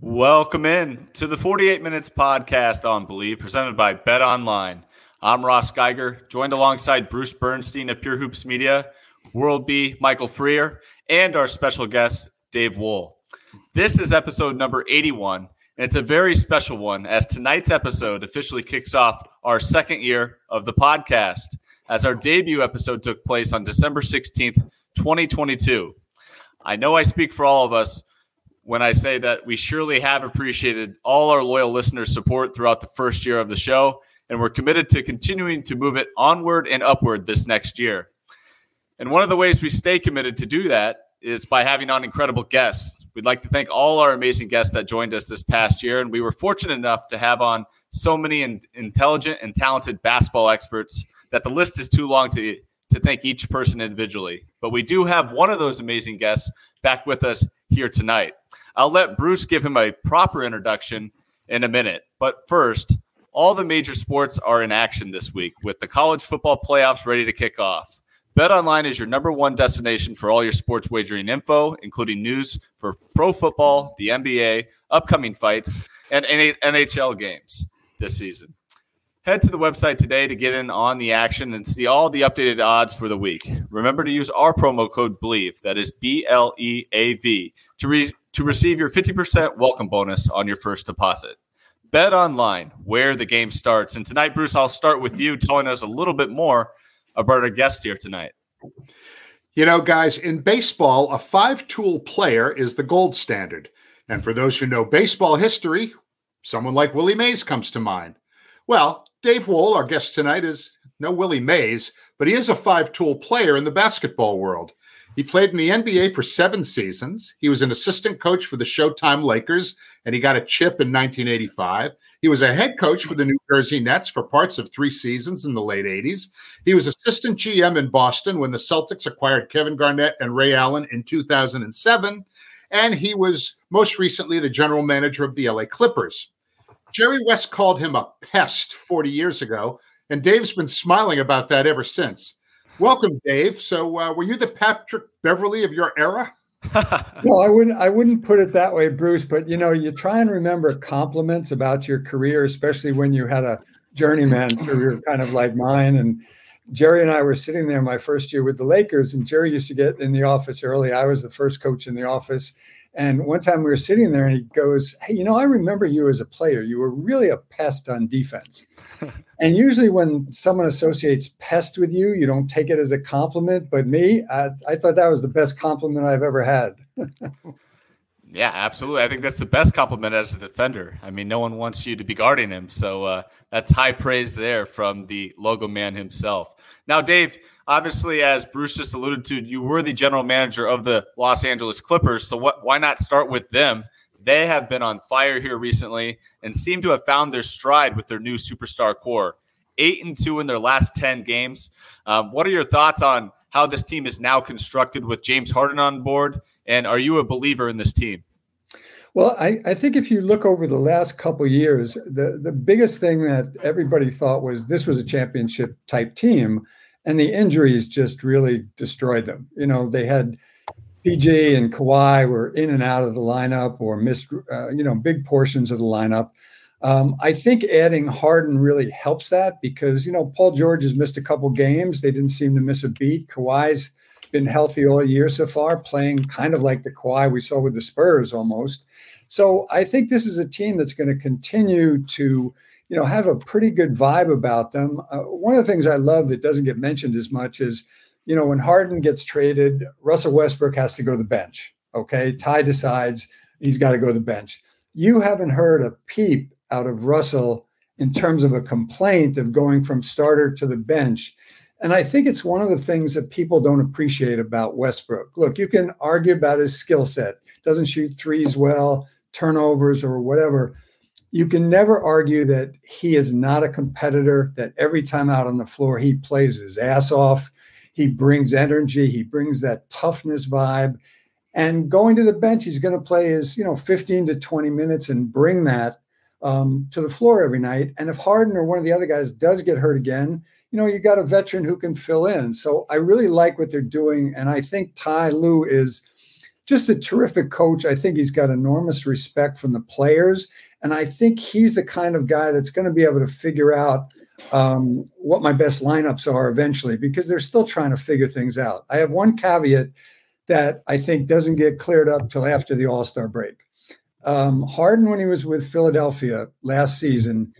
Welcome in to the 48 Minutes podcast on Believe, presented by Bet Online. I'm Ross Geiger, joined alongside Bruce Bernstein of Pure Hoops Media, World B, Michael Freer, and our special guest, Dave Wohl. This is episode number 81, and it's a very special one as tonight's episode officially kicks off our second year of the podcast, as our debut episode took place on December 16th, 2022. I know I speak for all of us when I say that we surely have appreciated all our loyal listeners' support throughout the first year of the show, and we're committed to continuing to move it onward and upward this next year. And one of the ways we stay committed to do that is by having on incredible guests. We'd like to thank all our amazing guests that joined us this past year, and we were fortunate enough to have on so many in- intelligent and talented basketball experts that the list is too long to to thank each person individually. But we do have one of those amazing guests back with us here tonight. I'll let Bruce give him a proper introduction in a minute. But first, all the major sports are in action this week with the college football playoffs ready to kick off. Bet Online is your number one destination for all your sports wagering info, including news for pro football, the NBA, upcoming fights, and NHL games this season. Head to the website today to get in on the action and see all the updated odds for the week. Remember to use our promo code BLEAV, that is B L E A V, to, to receive your 50% welcome bonus on your first deposit. Bet online, where the game starts. And tonight, Bruce, I'll start with you telling us a little bit more about our guest here tonight. You know, guys, in baseball, a five tool player is the gold standard. And for those who know baseball history, someone like Willie Mays comes to mind. Well, Dave Wohl, our guest tonight, is no Willie Mays, but he is a five tool player in the basketball world. He played in the NBA for seven seasons. He was an assistant coach for the Showtime Lakers, and he got a chip in 1985. He was a head coach for the New Jersey Nets for parts of three seasons in the late 80s. He was assistant GM in Boston when the Celtics acquired Kevin Garnett and Ray Allen in 2007. And he was most recently the general manager of the LA Clippers. Jerry West called him a pest 40 years ago, and Dave's been smiling about that ever since. Welcome, Dave. So, uh, were you the Patrick Beverley of your era? no, I wouldn't. I wouldn't put it that way, Bruce. But you know, you try and remember compliments about your career, especially when you had a journeyman career, kind of like mine. And Jerry and I were sitting there my first year with the Lakers, and Jerry used to get in the office early. I was the first coach in the office, and one time we were sitting there and he goes, Hey, you know, I remember you as a player. You were really a pest on defense. and usually when someone associates pest with you, you don't take it as a compliment. But me, I, I thought that was the best compliment I've ever had. yeah, absolutely. I think that's the best compliment as a defender. I mean, no one wants you to be guarding him. So uh, that's high praise there from the logo man himself. Now, Dave, obviously, as Bruce just alluded to, you were the general manager of the Los Angeles Clippers. So what, why not start with them? They have been on fire here recently and seem to have found their stride with their new superstar core. Eight and two in their last 10 games. Um, what are your thoughts on how this team is now constructed with James Harden on board? And are you a believer in this team? Well, I, I, think if you look over the last couple years, the, the biggest thing that everybody thought was this was a championship type team and the injuries just really destroyed them. You know, they had PG and Kawhi were in and out of the lineup or missed, uh, you know, big portions of the lineup. Um, I think adding Harden really helps that because you know Paul George has missed a couple games. They didn't seem to miss a beat. Kawhi's been healthy all year so far, playing kind of like the Kawhi we saw with the Spurs almost. So I think this is a team that's going to continue to you know, have a pretty good vibe about them. Uh, one of the things I love that doesn't get mentioned as much is, you know, when Harden gets traded, Russell Westbrook has to go to the bench. Okay. Ty decides he's got to go to the bench. You haven't heard a peep out of Russell in terms of a complaint of going from starter to the bench. And I think it's one of the things that people don't appreciate about Westbrook. Look, you can argue about his skill set, doesn't shoot threes well, turnovers or whatever you can never argue that he is not a competitor, that every time out on the floor, he plays his ass off. He brings energy, he brings that toughness vibe. And going to the bench, he's going to play his, you know, 15 to 20 minutes and bring that um, to the floor every night. And if Harden or one of the other guys does get hurt again, you know, you got a veteran who can fill in. So I really like what they're doing. And I think Ty Lue is just a terrific coach. I think he's got enormous respect from the players. And I think he's the kind of guy that's going to be able to figure out um, what my best lineups are eventually because they're still trying to figure things out. I have one caveat that I think doesn't get cleared up till after the All Star break. Um, Harden, when he was with Philadelphia last season,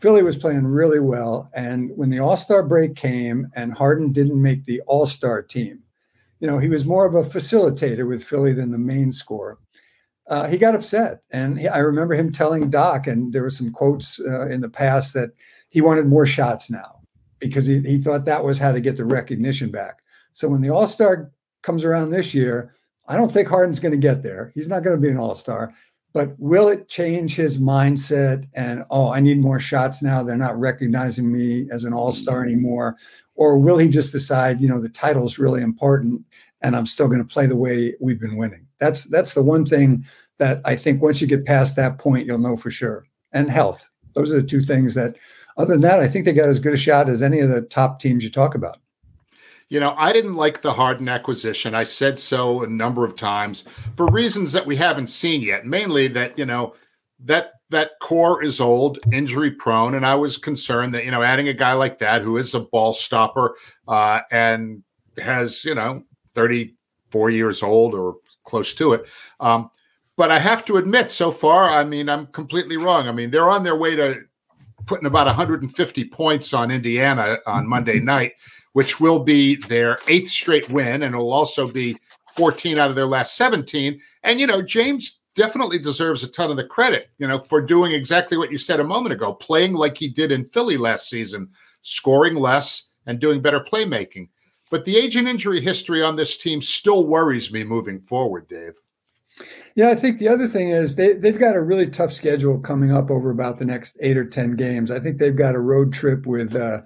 Philly was playing really well. And when the All Star break came and Harden didn't make the All Star team, you know, he was more of a facilitator with Philly than the main scorer. Uh, he got upset. And he, I remember him telling Doc, and there were some quotes uh, in the past that he wanted more shots now because he, he thought that was how to get the recognition back. So when the All Star comes around this year, I don't think Harden's going to get there. He's not going to be an All Star. But will it change his mindset? And oh, I need more shots now. They're not recognizing me as an All Star anymore. Or will he just decide, you know, the title is really important, and I'm still going to play the way we've been winning? That's that's the one thing that I think once you get past that point, you'll know for sure. And health. Those are the two things that other than that, I think they got as good a shot as any of the top teams you talk about. You know, I didn't like the Harden acquisition. I said so a number of times for reasons that we haven't seen yet. Mainly that, you know, that that core is old, injury prone, and I was concerned that you know adding a guy like that who is a ball stopper uh, and has you know thirty four years old or close to it. Um, but I have to admit, so far, I mean, I'm completely wrong. I mean, they're on their way to putting about 150 points on Indiana on Monday night, which will be their eighth straight win, and it'll also be 14 out of their last 17. And you know, James definitely deserves a ton of the credit, you know, for doing exactly what you said a moment ago, playing like he did in Philly last season, scoring less and doing better playmaking. But the age and injury history on this team still worries me moving forward, Dave. Yeah, I think the other thing is they, they've got a really tough schedule coming up over about the next eight or 10 games. I think they've got a road trip with uh,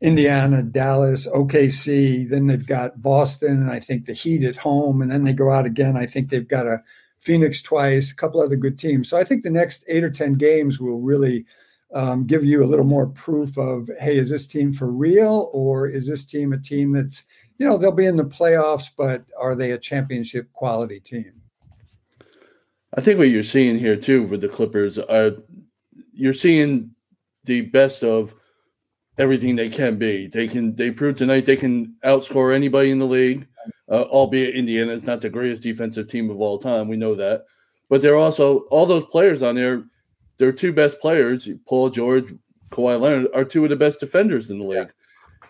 Indiana, Dallas, OKC. Then they've got Boston, and I think the Heat at home. And then they go out again. I think they've got a Phoenix twice, a couple other good teams. So I think the next eight or 10 games will really um, give you a little more proof of, hey, is this team for real? Or is this team a team that's, you know, they'll be in the playoffs, but are they a championship quality team? I think what you're seeing here too with the Clippers are you're seeing the best of everything they can be. They can they prove tonight they can outscore anybody in the league. Uh, albeit Indiana is not the greatest defensive team of all time, we know that. But they're also all those players on there. Their two best players, Paul George, Kawhi Leonard, are two of the best defenders in the league.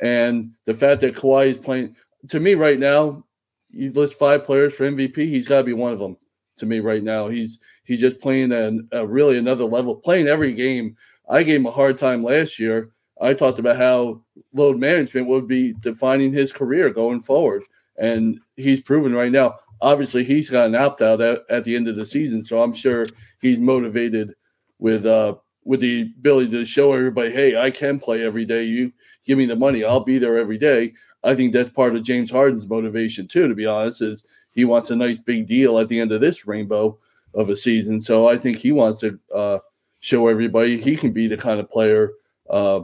Yeah. And the fact that Kawhi is playing to me right now, you list five players for MVP, he's got to be one of them to me right now. He's he's just playing a, a really another level, playing every game. I gave him a hard time last year. I talked about how load management would be defining his career going forward, and he's proven right now. Obviously, he's got an opt out at, at the end of the season, so I'm sure he's motivated with uh with the ability to show everybody, hey, I can play every day. You give me the money, I'll be there every day. I think that's part of James Harden's motivation too. To be honest, is he wants a nice big deal at the end of this rainbow of a season. So I think he wants to uh, show everybody he can be the kind of player uh,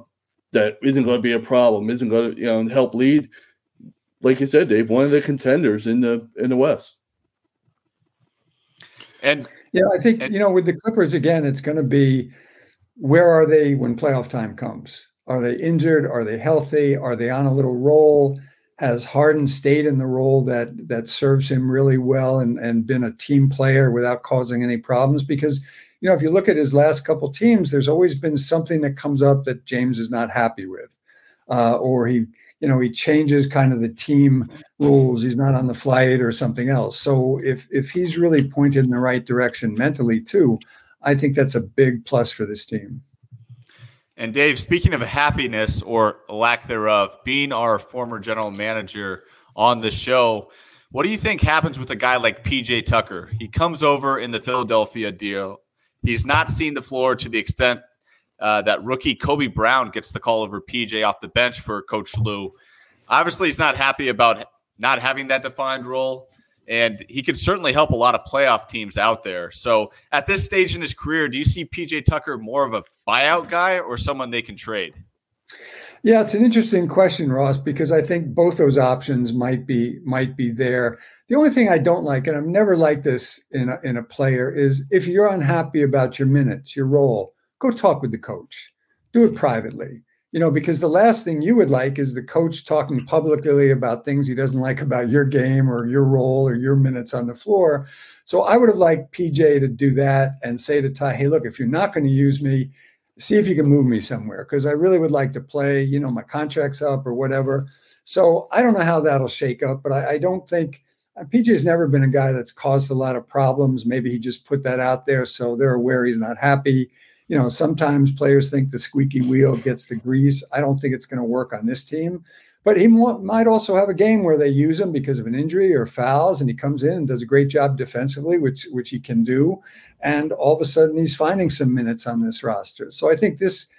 that isn't going to be a problem, isn't going to you know help lead. Like you said, Dave, one of the contenders in the in the West. And yeah, I think and, you know with the Clippers again, it's going to be where are they when playoff time comes? Are they injured? Are they healthy? Are they on a little roll? Has Harden stayed in the role that that serves him really well and, and been a team player without causing any problems? Because you know, if you look at his last couple teams, there's always been something that comes up that James is not happy with, uh, or he, you know, he changes kind of the team rules. He's not on the flight or something else. So if if he's really pointed in the right direction mentally too, I think that's a big plus for this team. And Dave, speaking of happiness or lack thereof, being our former general manager on the show, what do you think happens with a guy like PJ Tucker? He comes over in the Philadelphia deal. He's not seen the floor to the extent uh, that rookie Kobe Brown gets the call over PJ off the bench for Coach Lue. Obviously, he's not happy about not having that defined role and he could certainly help a lot of playoff teams out there. So, at this stage in his career, do you see PJ Tucker more of a buyout guy or someone they can trade? Yeah, it's an interesting question, Ross, because I think both those options might be might be there. The only thing I don't like, and I've never liked this in a, in a player, is if you're unhappy about your minutes, your role, go talk with the coach. Do it privately you know, because the last thing you would like is the coach talking publicly about things he doesn't like about your game or your role or your minutes on the floor. So I would have liked PJ to do that and say to Ty, hey, look, if you're not going to use me, see if you can move me somewhere because I really would like to play. You know, my contract's up or whatever. So I don't know how that'll shake up, but I, I don't think uh, PJ's never been a guy that's caused a lot of problems. Maybe he just put that out there so they're aware he's not happy you know, sometimes players think the squeaky wheel gets the grease. I don't think it's going to work on this team. But he might also have a game where they use him because of an injury or fouls, and he comes in and does a great job defensively, which which he can do. And all of a sudden, he's finding some minutes on this roster. So I think this,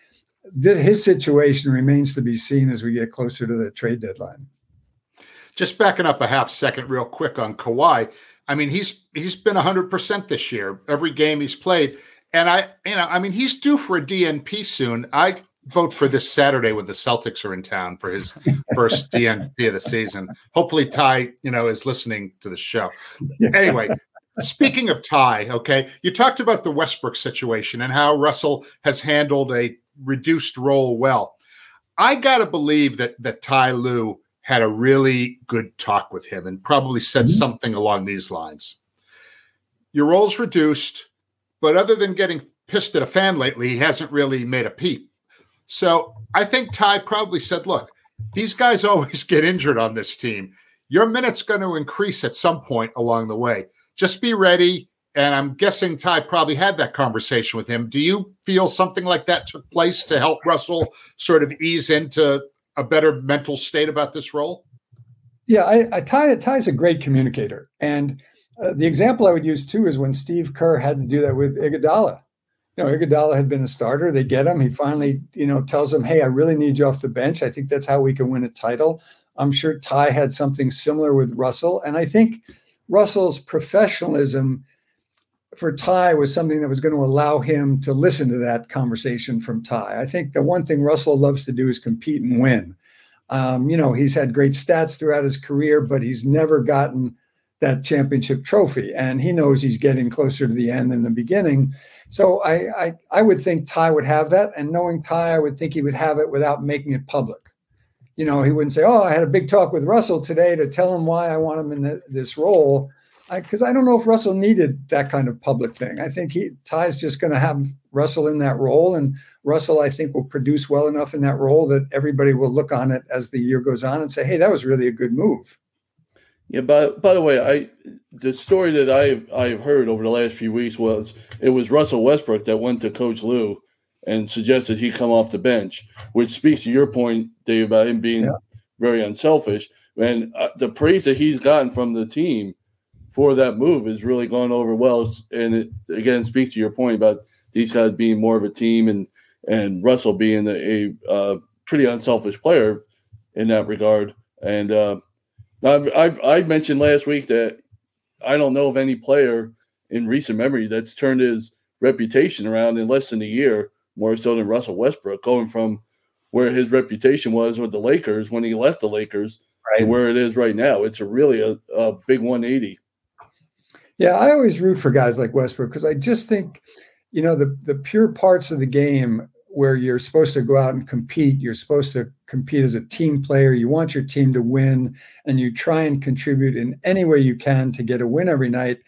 this his situation remains to be seen as we get closer to the trade deadline. Just backing up a half second, real quick on Kawhi. I mean, he's he's been 100% this year. Every game he's played. And I, you know, I mean, he's due for a DNP soon. I vote for this Saturday when the Celtics are in town for his first DNP of the season. Hopefully, Ty, you know, is listening to the show. Anyway, speaking of Ty, okay, you talked about the Westbrook situation and how Russell has handled a reduced role well. I gotta believe that that Ty Lue had a really good talk with him and probably said mm-hmm. something along these lines. Your role's reduced but other than getting pissed at a fan lately, he hasn't really made a peep. So I think Ty probably said, look, these guys always get injured on this team. Your minute's going to increase at some point along the way. Just be ready. And I'm guessing Ty probably had that conversation with him. Do you feel something like that took place to help Russell sort of ease into a better mental state about this role? Yeah, I, I Ty Ty's a great communicator, and uh, the example I would use too is when Steve Kerr had to do that with Iguodala. You know, Iguodala had been a starter. They get him. He finally, you know, tells him, "Hey, I really need you off the bench. I think that's how we can win a title." I'm sure Ty had something similar with Russell, and I think Russell's professionalism for Ty was something that was going to allow him to listen to that conversation from Ty. I think the one thing Russell loves to do is compete and win. Um, you know, he's had great stats throughout his career, but he's never gotten that championship trophy. And he knows he's getting closer to the end than the beginning. So I, I, I would think Ty would have that. And knowing Ty, I would think he would have it without making it public. You know, he wouldn't say, "Oh, I had a big talk with Russell today to tell him why I want him in the, this role," because I, I, don't know if Russell needed that kind of public thing. I think he Ty's just going to have Russell in that role, and Russell, I think, will produce well enough in that role that everybody will look on it as the year goes on and say, "Hey, that was really a good move." Yeah, but by the way, I the story that I've I've heard over the last few weeks was it was Russell Westbrook that went to Coach Lue and suggested he come off the bench, which speaks to your point, Dave, about him being yeah. very unselfish. And uh, the praise that he's gotten from the team for that move is really gone over well. And it again speaks to your point about these guys being more of a team and and Russell being a, a uh, pretty unselfish player in that regard. And uh, I, I mentioned last week that I don't know of any player in recent memory that's turned his reputation around in less than a year, more so than Russell Westbrook, going from where his reputation was with the Lakers when he left the Lakers right. to where it is right now. It's a really a, a big 180. Yeah, I always root for guys like Westbrook because I just think, you know, the the pure parts of the game where you're supposed to go out and compete. You're supposed to compete as a team player. You want your team to win, and you try and contribute in any way you can to get a win every night.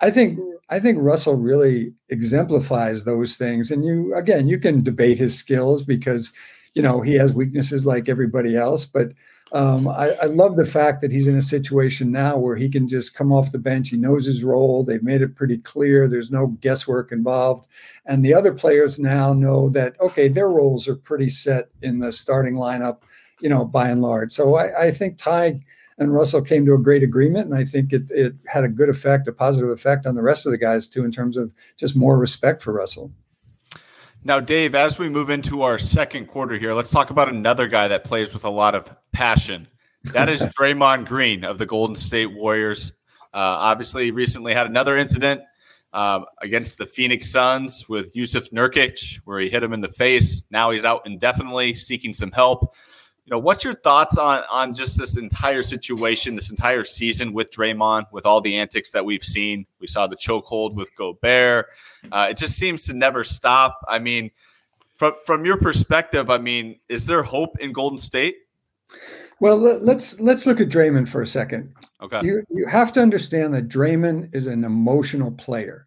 I think I think Russell really exemplifies those things. And you again, you can debate his skills because you know he has weaknesses like everybody else, but um, I, I, love the fact that he's in a situation now where he can just come off the bench. He knows his role. They've made it pretty clear. There's no guesswork involved. And the other players now know that, okay, their roles are pretty set in the starting lineup, you know, by and large. So I, I think Ty and Russell came to a great agreement. And I think it, it had a good effect, a positive effect on the rest of the guys, too, in terms of just more respect for Russell. Now, Dave, as we move into our second quarter here, let's talk about another guy that plays with a lot of passion. That is Draymond Green of the Golden State Warriors. Uh, obviously, recently had another incident um, against the Phoenix Suns with Yusuf Nurkic, where he hit him in the face. Now he's out indefinitely, seeking some help. You know, what's your thoughts on on just this entire situation, this entire season with Draymond, with all the antics that we've seen? We saw the chokehold with Gobert. Uh, it just seems to never stop. I mean, from from your perspective, I mean, is there hope in Golden State? Well, let's let's look at Draymond for a second. Okay. You you have to understand that Draymond is an emotional player.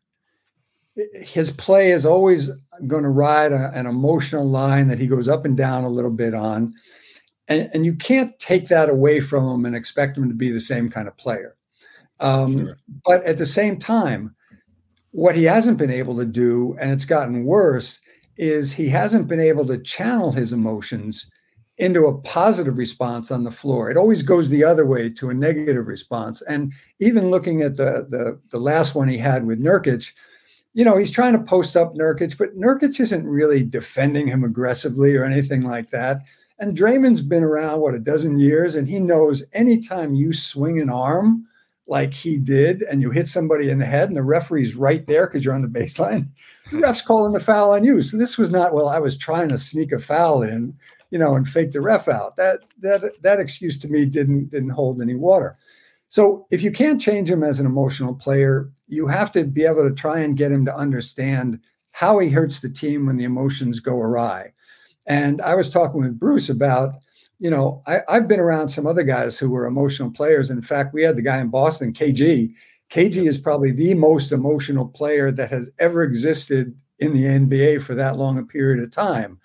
His play is always going to ride a, an emotional line that he goes up and down a little bit on and, and you can't take that away from him and expect him to be the same kind of player. Um, sure. But at the same time, what he hasn't been able to do, and it's gotten worse, is he hasn't been able to channel his emotions into a positive response on the floor. It always goes the other way to a negative response. And even looking at the the, the last one he had with Nurkic, you know, he's trying to post up Nurkic, but Nurkic isn't really defending him aggressively or anything like that. And Draymond's been around, what, a dozen years, and he knows anytime you swing an arm like he did and you hit somebody in the head and the referee's right there because you're on the baseline, the ref's calling the foul on you. So this was not, well, I was trying to sneak a foul in, you know, and fake the ref out. That that that excuse to me didn't didn't hold any water. So if you can't change him as an emotional player, you have to be able to try and get him to understand how he hurts the team when the emotions go awry. And I was talking with Bruce about, you know, I, have been around some other guys who were emotional players. In fact, we had the guy in Boston, KG. KG is probably the most emotional player that has ever existed in the NBA for that long a period of time.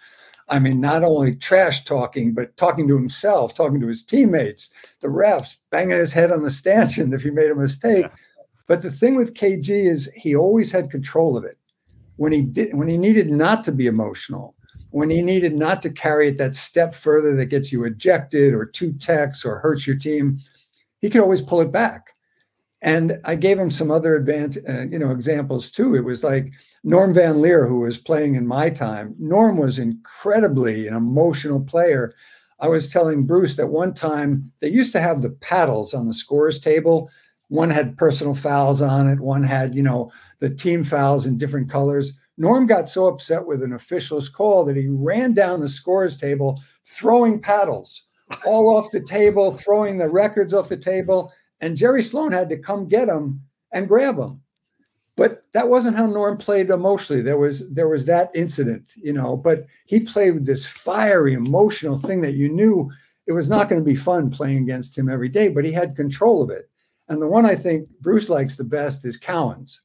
I mean, not only trash talking, but talking to himself, talking to his teammates, the refs, banging his head on the stanchion if he made a mistake. Yeah. But the thing with KG is he always had control of it. When he did, when he needed not to be emotional, when he needed not to carry it that step further that gets you ejected or two techs or hurts your team, he could always pull it back. And I gave him some other advantage, uh, you know, examples too. It was like Norm Van Lier, who was playing in my time. Norm was incredibly an emotional player. I was telling Bruce that one time they used to have the paddles on the scores table. One had personal fouls on it. One had, you know, the team fouls in different colors. Norm got so upset with an official's call that he ran down the scores table, throwing paddles all off the table, throwing the records off the table. And Jerry Sloan had to come get him and grab him. But that wasn't how Norm played emotionally. There was there was that incident, you know, but he played with this fiery, emotional thing that you knew it was not going to be fun playing against him every day, but he had control of it. And the one I think Bruce likes the best is Cowens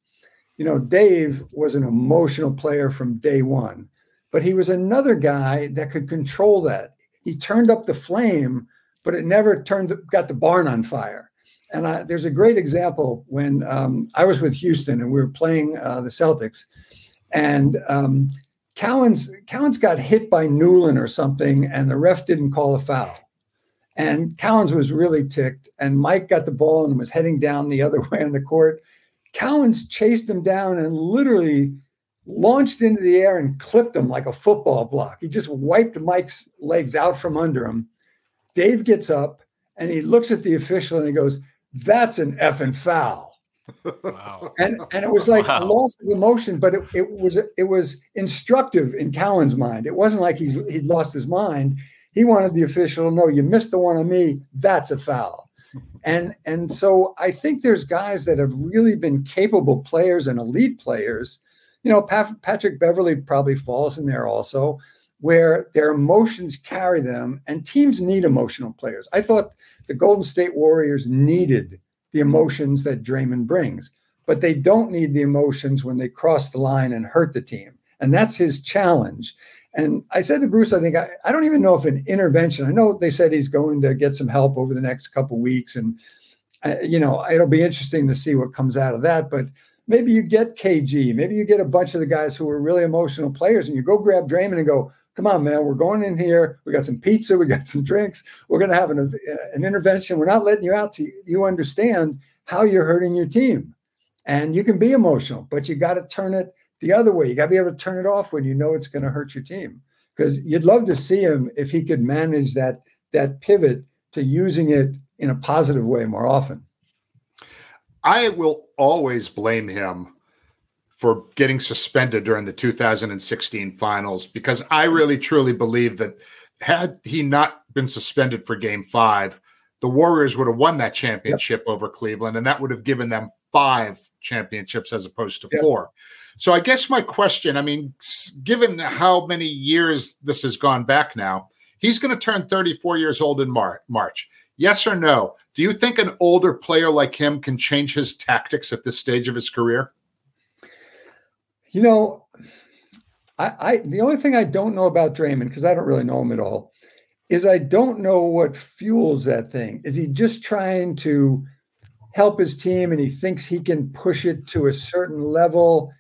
you know, Dave was an emotional player from day one, but he was another guy that could control that. He turned up the flame, but it never turned got the barn on fire. And I, there's a great example when um, I was with Houston and we were playing uh, the Celtics, and um, Cowens got hit by Newlin or something, and the ref didn't call a foul. And Cowens was really ticked, and Mike got the ball and was heading down the other way on the court. Cowens chased him down and literally launched into the air and clipped him like a football block. He just wiped Mike's legs out from under him. Dave gets up and he looks at the official and he goes, That's an effing foul. Wow. And and it was like wow. a loss of emotion, but it, it was it was instructive in Cowens' mind. It wasn't like he's he'd lost his mind. He wanted the official to know you missed the one on me. That's a foul and and so I think there's guys that have really been capable players and elite players. You know, Pat, Patrick Beverley probably falls in there also, where their emotions carry them, and teams need emotional players. I thought the Golden State Warriors needed the emotions that Draymond brings, but they don't need the emotions when they cross the line and hurt the team, and that's his challenge. And I said to Bruce, I think I, I don't even know if an intervention. I know they said he's going to get some help over the next couple weeks, and uh, you know it'll be interesting to see what comes out of that. But maybe you get KG, maybe you get a bunch of the guys who are really emotional players, and you go grab Draymond and go, "Come on, man, we're going in here. We got some pizza, we got some drinks. We're going to have an uh, an intervention. We're not letting you out to you understand how you're hurting your team, and you can be emotional, but you got to turn it." The other way. You got to be able to turn it off when you know it's going to hurt your team. Because you'd love to see him if he could manage that that pivot to using it in a positive way more often. I will always blame him for getting suspended during the 2016 finals because I really truly believe that had he not been suspended for game five, the Warriors would have won that championship yep. over Cleveland, and that would have given them five championships as opposed to yep. four. So I guess my question, I mean, given how many years this has gone back now, he's going to turn 34 years old in Mar- March. Yes or no? Do you think an older player like him can change his tactics at this stage of his career? You know, I, I the only thing I don't know about Draymond because I don't really know him at all is I don't know what fuels that thing. Is he just trying to help his team and he thinks he can push it to a certain level,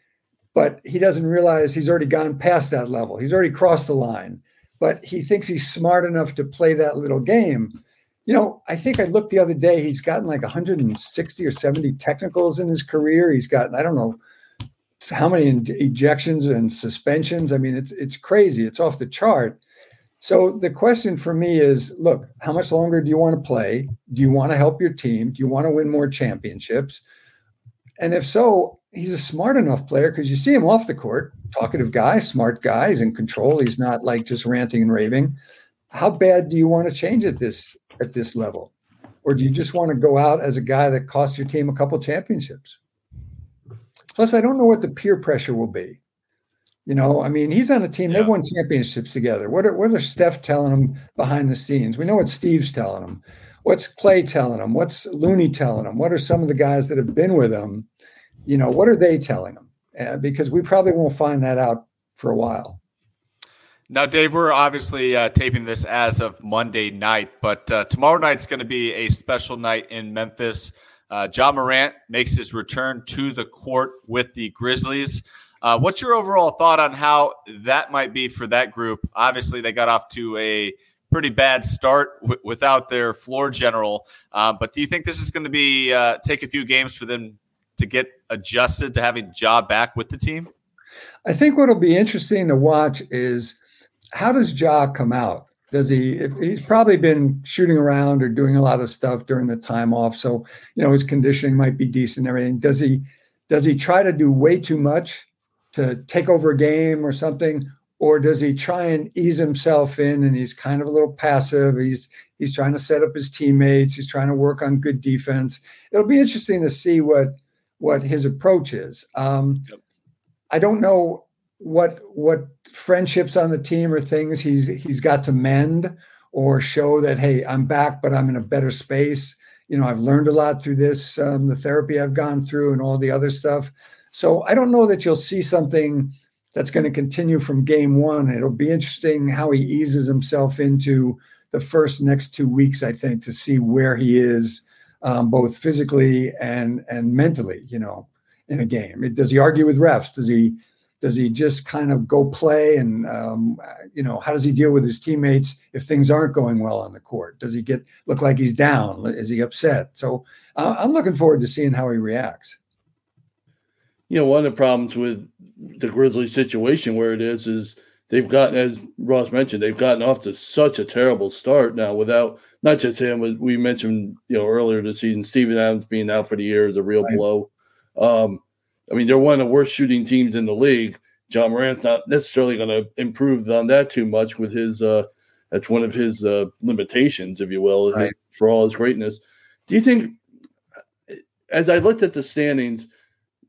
but he doesn't realize he's already gone past that level. He's already crossed the line, but he thinks he's smart enough to play that little game. You know, I think I looked the other day, he's gotten like 160 or 70 technicals in his career. He's gotten, I don't know, how many ejections and suspensions. I mean, it's it's crazy. It's off the chart. So the question for me is, look, how much longer do you want to play? Do you want to help your team? Do you want to win more championships? And if so, he's a smart enough player because you see him off the court, talkative guy, smart guy, he's in control. He's not like just ranting and raving. How bad do you want to change at this at this level? Or do you just want to go out as a guy that cost your team a couple championships? Plus, I don't know what the peer pressure will be. You know, I mean, he's on a team. Yeah. They've won championships together. What are what are Steph telling him behind the scenes? We know what Steve's telling him. What's Clay telling him? What's Looney telling him? What are some of the guys that have been with him? You know, what are they telling them? Uh, because we probably won't find that out for a while. Now, Dave, we're obviously uh, taping this as of Monday night, but uh, tomorrow night's going to be a special night in Memphis. Uh, Ja Morant makes his return to the court with the Grizzlies. Uh, what's your overall thought on how that might be for that group? Obviously, they got off to a pretty bad start w- without their floor general. Uh, but do you think this is going to be uh, take a few games for them to get adjusted to having Ja back with the team? I think what'll be interesting to watch is how does Ja come out? does he if he's probably been shooting around or doing a lot of stuff during the time off so you know his conditioning might be decent and everything. Does he does he try to do way too much to take over a game or something? Or does he try and ease himself in and he's kind of a little passive? He's he's trying to set up his teammates. He's trying to work on good defense. It'll be interesting to see what what his approach is. Um, yep. i don't know what what friendships on the team or things he's he's got to mend or show that hey i'm back but i'm in a better space. You know i've learned a lot through this um, the therapy i've gone through and all the other stuff. So i don't know that you'll see something that's going to continue from game one. It'll be interesting how he eases himself into the first next two weeks i think to see where he is um, both physically and and mentally you know in a game does he argue with refs does he does he just kind of go play? And, um, you know, how does he deal with his teammates if things aren't going well on the court? Does he get look like he's down? Is he upset? So uh, I'm looking forward to seeing how he reacts. You know, one of the problems with the Grizzly situation where it is is they've gotten, as Ross mentioned, they've gotten off to such a terrible start now without not just him. But we mentioned you know earlier this season, Steven Adams being out for the year is a real right. blow. Um, I mean, they're one of the worst shooting teams in the league. Ja Morant's not necessarily going to improve on that too much with his. Uh, that's one of his uh, limitations, if you will, right. for all his greatness. Do you think, as I looked at the standings,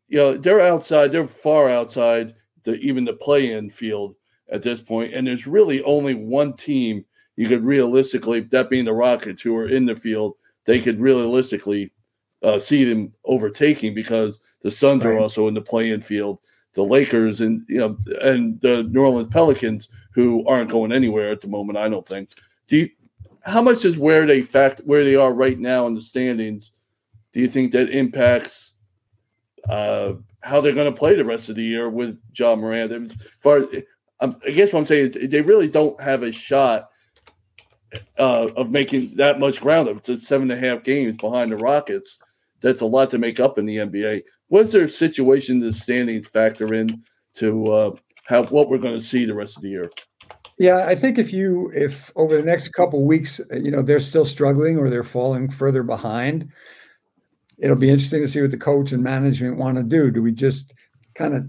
you know, they're outside, they're far outside the even the play-in field at this point, and there's really only one team you could realistically, that being the Rockets, who are in the field, they could realistically uh, see them overtaking because the Suns right. are also in the playing field. The Lakers and you know and the New Orleans Pelicans, who aren't going anywhere at the moment, I don't think. Do you, how much is where they fact where they are right now in the standings? Do you think that impacts uh, how they're going to play the rest of the year with Ja Morant? As far um, I guess what I'm saying is they really don't have a shot uh, of making that much ground up. It's seven and a half games behind the Rockets. That's a lot to make up in the NBA what's their situation the standings factor in to uh, how what we're going to see the rest of the year? Yeah, I think if you if over the next couple weeks, you know, they're still struggling or they're falling further behind, it'll be interesting to see what the coach and management want to do. Do we just kind of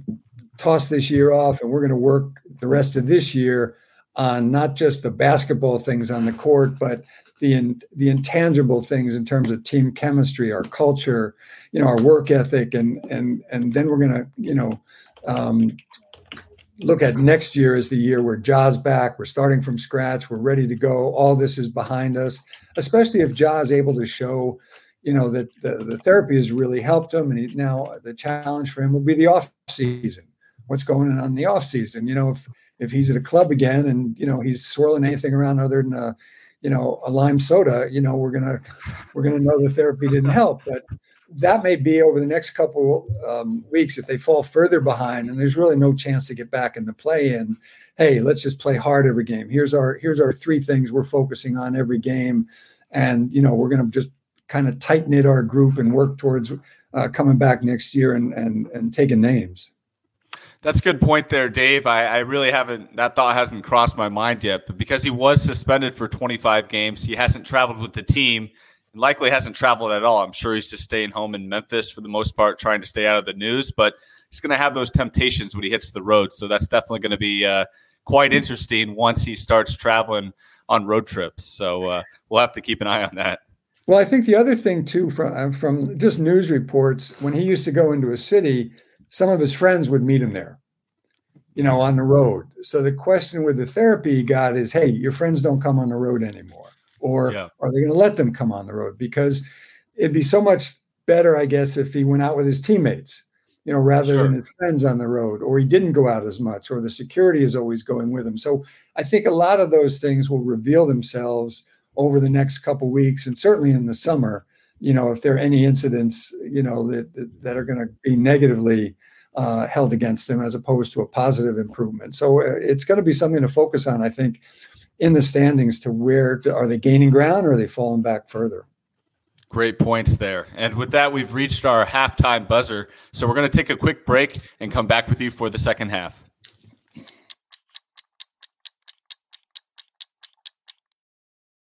toss this year off and we're going to work the rest of this year on not just the basketball things on the court, but the in, the intangible things in terms of team chemistry, our culture, you know, our work ethic, and and and then we're gonna, you know, um, look at next year as the year where Ja's back. We're starting from scratch. We're ready to go. All this is behind us, especially if Ja's able to show, you know, that the, the therapy has really helped him. And he, now the challenge for him will be the off season. What's going on in the off season? You know, if if he's at a club again and you know he's swirling anything around other than a, you know, a lime soda, you know, we're gonna we're gonna know the therapy didn't help. But that may be over the next couple um, weeks if they fall further behind and there's really no chance to get back in the play in hey let's just play hard every game here's our here's our three things we're focusing on every game and you know we're going to just kind of tight knit our group and work towards uh, coming back next year and and and taking names that's a good point there, Dave. I, I, really haven't, that thought hasn't crossed my mind yet. But because he was suspended for 25 games, he hasn't traveled with the team and likely hasn't traveled at all. I'm sure he's just staying home in Memphis for the most part, trying to stay out of the news. But he's going to have those temptations when he hits the road. So that's definitely going to be uh, quite interesting once he starts traveling on road trips. So uh, we'll have to keep an eye on that. Well, I think the other thing too, from uh, from just news reports, when he used to go into a city, some of his friends would meet him there, you know, on the road. So the question with the therapy he got is, hey, your friends don't come on the road anymore or yeah. are they going to let them come on the road? Because it'd be so much better, I guess, if he went out with his teammates, you know, rather sure. than his friends on the road, or he didn't go out as much, or the security is always going with him. So I think a lot of those things will reveal themselves over the next couple weeks, and certainly in the summer. You know, if there are any incidents, you know, that that are going to be negatively uh, held against him as opposed to a positive improvement. So uh, it's going to be something to focus on, I think, in the standings to where are they gaining ground or are they falling back further? Great points there. And with that, we've reached our halftime buzzer. So we're going to take a quick break and come back with you for the second half.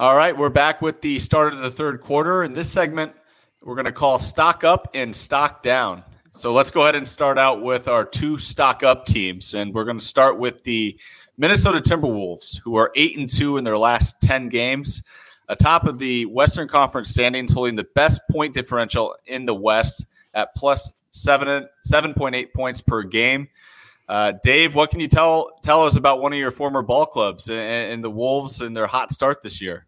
All right, we're back with the start of the third quarter. In this segment, we're going to call stock up and stock down. So let's go ahead and start out with our two stock up teams. And we're going to start with the Minnesota Timberwolves, who are eight and two in their last ten games, atop of the Western Conference standings, holding the best point differential in the West at plus seven seven point eight points per game. Uh, Dave, what can you tell tell us about one of your former ball clubs and, and the Wolves and their hot start this year?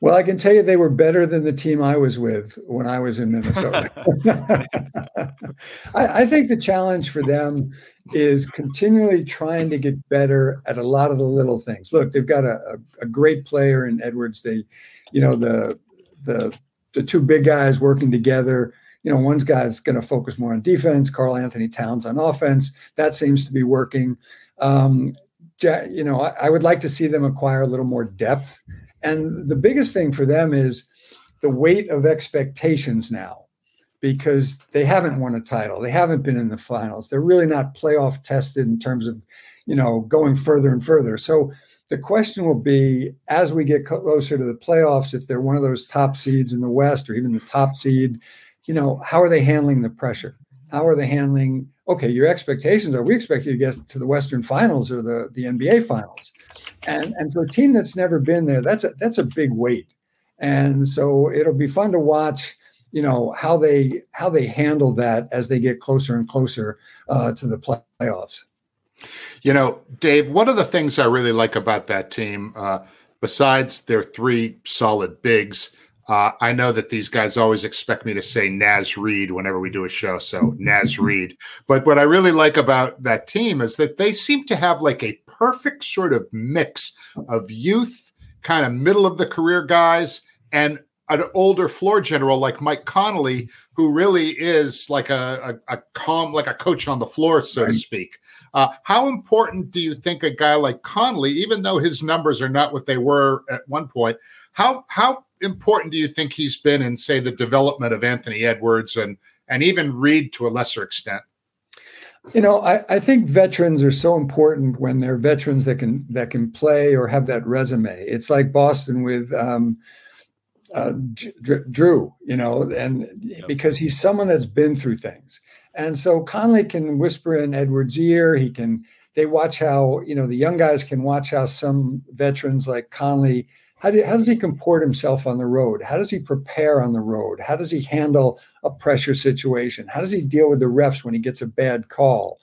Well, I can tell you they were better than the team I was with when I was in Minnesota. I, I, think the challenge for them is continually trying to get better at a lot of the little things. Look, they've got a, a, great player in Edwards. They, you know, the the the two big guys working together. You know, one guy's going to focus more on defense. Karl-Anthony Towns on offense. That seems to be working. Um, you know, I, I would like to see them acquire a little more depth and the biggest thing for them is the weight of expectations now because they haven't won a title. They haven't been in the finals. They're really not playoff tested in terms of, you know, going further and further. So the question will be as we get closer to the playoffs, if they're one of those top seeds in the West or even the top seed, you know, how are they handling the pressure? How are they handling? Okay, your expectations are we expect you to get to the Western Finals or the the NBA Finals, and and for a team that's never been there, that's a that's a big weight, and so it'll be fun to watch. You know how they how they handle that as they get closer and closer uh, to the playoffs. You know, Dave, one of the things I really like about that team, uh, besides their three solid bigs, uh, I know that these guys always expect me to say Naz Reid whenever we do a show, so Naz Reid. But what I really like about that team is that they seem to have like a perfect sort of mix of youth, kind of middle of the career guys, and an older floor general like Mike Conley, who really is like a, a, a calm, like a coach on the floor, so right. to speak. Uh, how important do you think a guy like Conley, even though his numbers are not what they were at one point, how how important do you think he's been in, say, the development of Anthony Edwards and and even Reid to a lesser extent? You know, I, I think veterans are so important when they're veterans that can that can play or have that resume. It's like Boston with um, uh, Jrue, you know, and yep. because he's someone that's been through things. And so Conley can whisper in Edwards' ear. He can, they watch how, you know, the young guys can watch how some veterans like Conley, how, do, how does he comport himself on the road? How does he prepare on the road? How does he handle a pressure situation? How does he deal with the refs when he gets a bad call?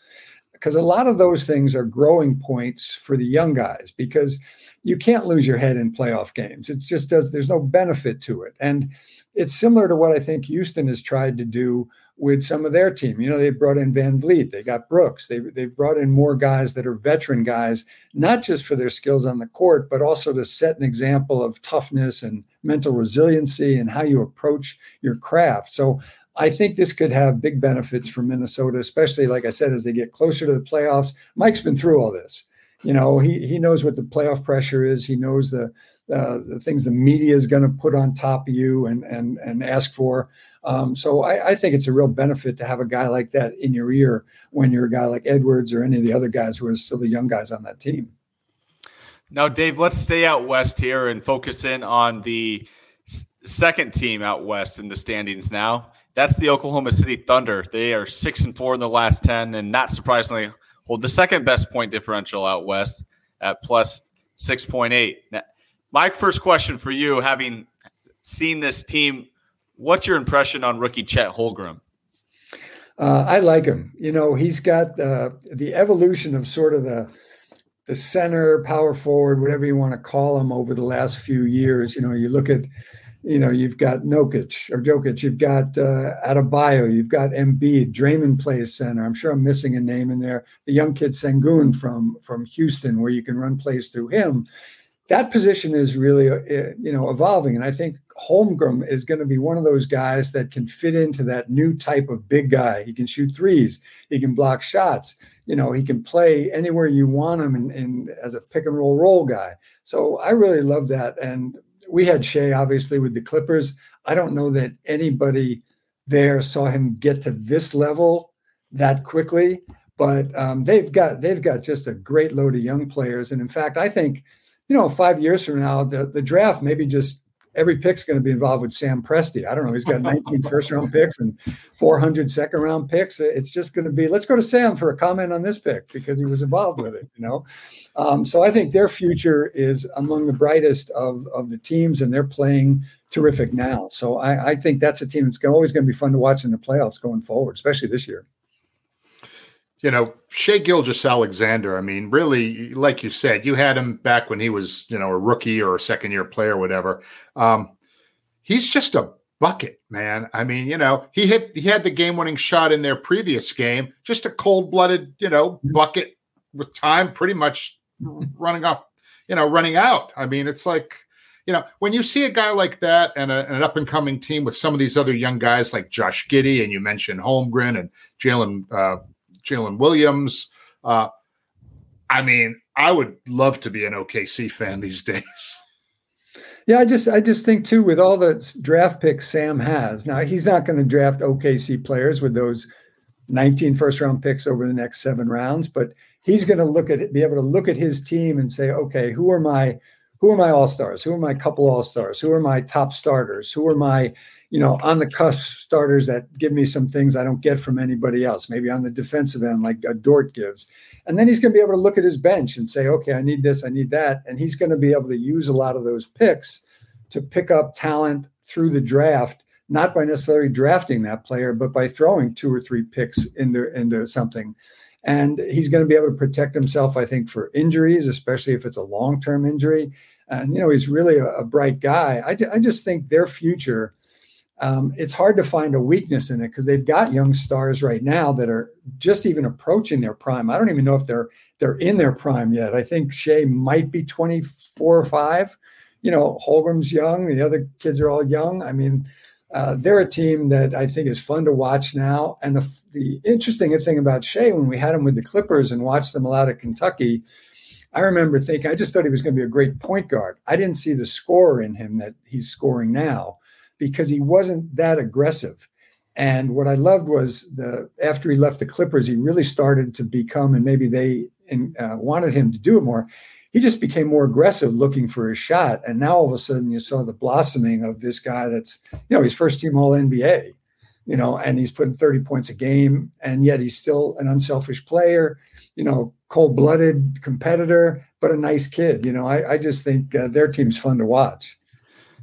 Because a lot of those things are growing points for the young guys because – you can't lose your head in playoff games. It just does, there's no benefit to it. And it's similar to what I think Houston has tried to do with some of their team. You know, they brought in VanVleet, they got Brooks, they they brought in more guys that are veteran guys, not just for their skills on the court, but also to set an example of toughness and mental resiliency and how you approach your craft. So I think this could have big benefits for Minnesota, especially like I said, as they get closer to the playoffs. Mike's been through all this you know he he knows what the playoff pressure is he knows the uh, the things the media is going to put on top of you and and and ask for um, so I, I, think it's a real benefit to have a guy like that in your ear when you're a guy like Edwards or any of the other guys who are still the young guys on that team. Now, Dave, let's stay out west here and focus in on the second team out west in the standings now. That's the Oklahoma City Thunder. They are six and four in the last ten, and not surprisingly, hold the second best point differential out west at plus 6.8. Now, my first question for you, having seen this team, what's your impression on rookie Chet Holmgren? Uh, I like him. You know, he's got uh, the evolution of sort of the the center, power forward, whatever you want to call him, over the last few years. You know, you look at you know, you've got Nokic or Jokic, you've got uh, Adebayo, you've got Embiid, Draymond plays center. I'm sure I'm missing a name in there. The young kid Sengun from from Houston, where you can run plays through him. That position is really, uh, you know, evolving, and I think Holmgren is going to be one of those guys that can fit into that new type of big guy. He can shoot threes, he can block shots. You know, he can play anywhere you want him, and, as a pick and roll role guy. So I really love that, and we had Shai obviously with the Clippers. I don't know that anybody there saw him get to this level that quickly, but um, they've got they've got just a great load of young players. And in fact, I think you know five years from now, the the draft maybe just every pick's going to be involved with Sam Presti. I don't know. He's got 19 first round picks and 400 second round picks. It's just going to be, let's go to Sam for a comment on this pick because he was involved with it, you know? Um, so I think their future is among the brightest of, of the teams and they're playing terrific now. So I, I think that's a team that's always going to be fun to watch in the playoffs going forward, especially this year you know, Shai Gilgeous-Alexander, I mean, really, like you said, you had him back when he was, you know, a rookie or a second year player, whatever. Um, he's just a bucket, man. I mean, you know, he hit he had the game winning shot in their previous game, just a cold blooded, you know, bucket with time pretty much running off, you know, running out. I mean, it's like, you know, when you see a guy like that and a, an up and coming team with some of these other young guys like Josh Giddey and you mentioned Holmgren and Jalen uh, Jalen Williams. Uh, I mean, I would love to be an OKC fan these days. Yeah, I just I just think too with all the draft picks Sam has. Now he's not going to draft OKC players with those 19 first round picks over the next 7 rounds, but he's going to look at it, be able to look at his team and say, "Okay, who are my who are my all-stars? Who are my couple all-stars? Who are my top starters? Who are my you know, on the cusp starters that give me some things I don't get from anybody else, maybe on the defensive end, like a Dort gives. And then he's going to be able to look at his bench and say, okay, I need this, I need that. And he's going to be able to use a lot of those picks to pick up talent through the draft, not by necessarily drafting that player, but by throwing two or three picks into, into something. And he's going to be able to protect himself, I think, for injuries, especially if it's a long term injury. And, you know, he's really a, a bright guy. I, I just think their future um, it's hard to find a weakness in it because they've got young stars right now that are just even approaching their prime. I don't even know if they're they're in their prime yet. I think Shai might be 24 or 5. you know, Holmgren's young, the other kids are all young. I mean, uh, they're a team that I think is fun to watch now. And the, the interesting thing about Shai, when we had him with the Clippers and watched them a lot at Kentucky, I remember thinking, I just thought he was going to be a great point guard. I didn't see the score in him that he's scoring now because he wasn't that aggressive. And what I loved was the after he left the Clippers, he really started to become, and maybe they uh, wanted him to do it more. He just became more aggressive, looking for his shot. And now all of a sudden, you saw the blossoming of this guy. That's you know he's first team All NBA, you know, and he's putting thirty points a game, and yet he's still an unselfish player. You know, cold blooded competitor, but a nice kid. You know, I, I just think uh, their team's fun to watch.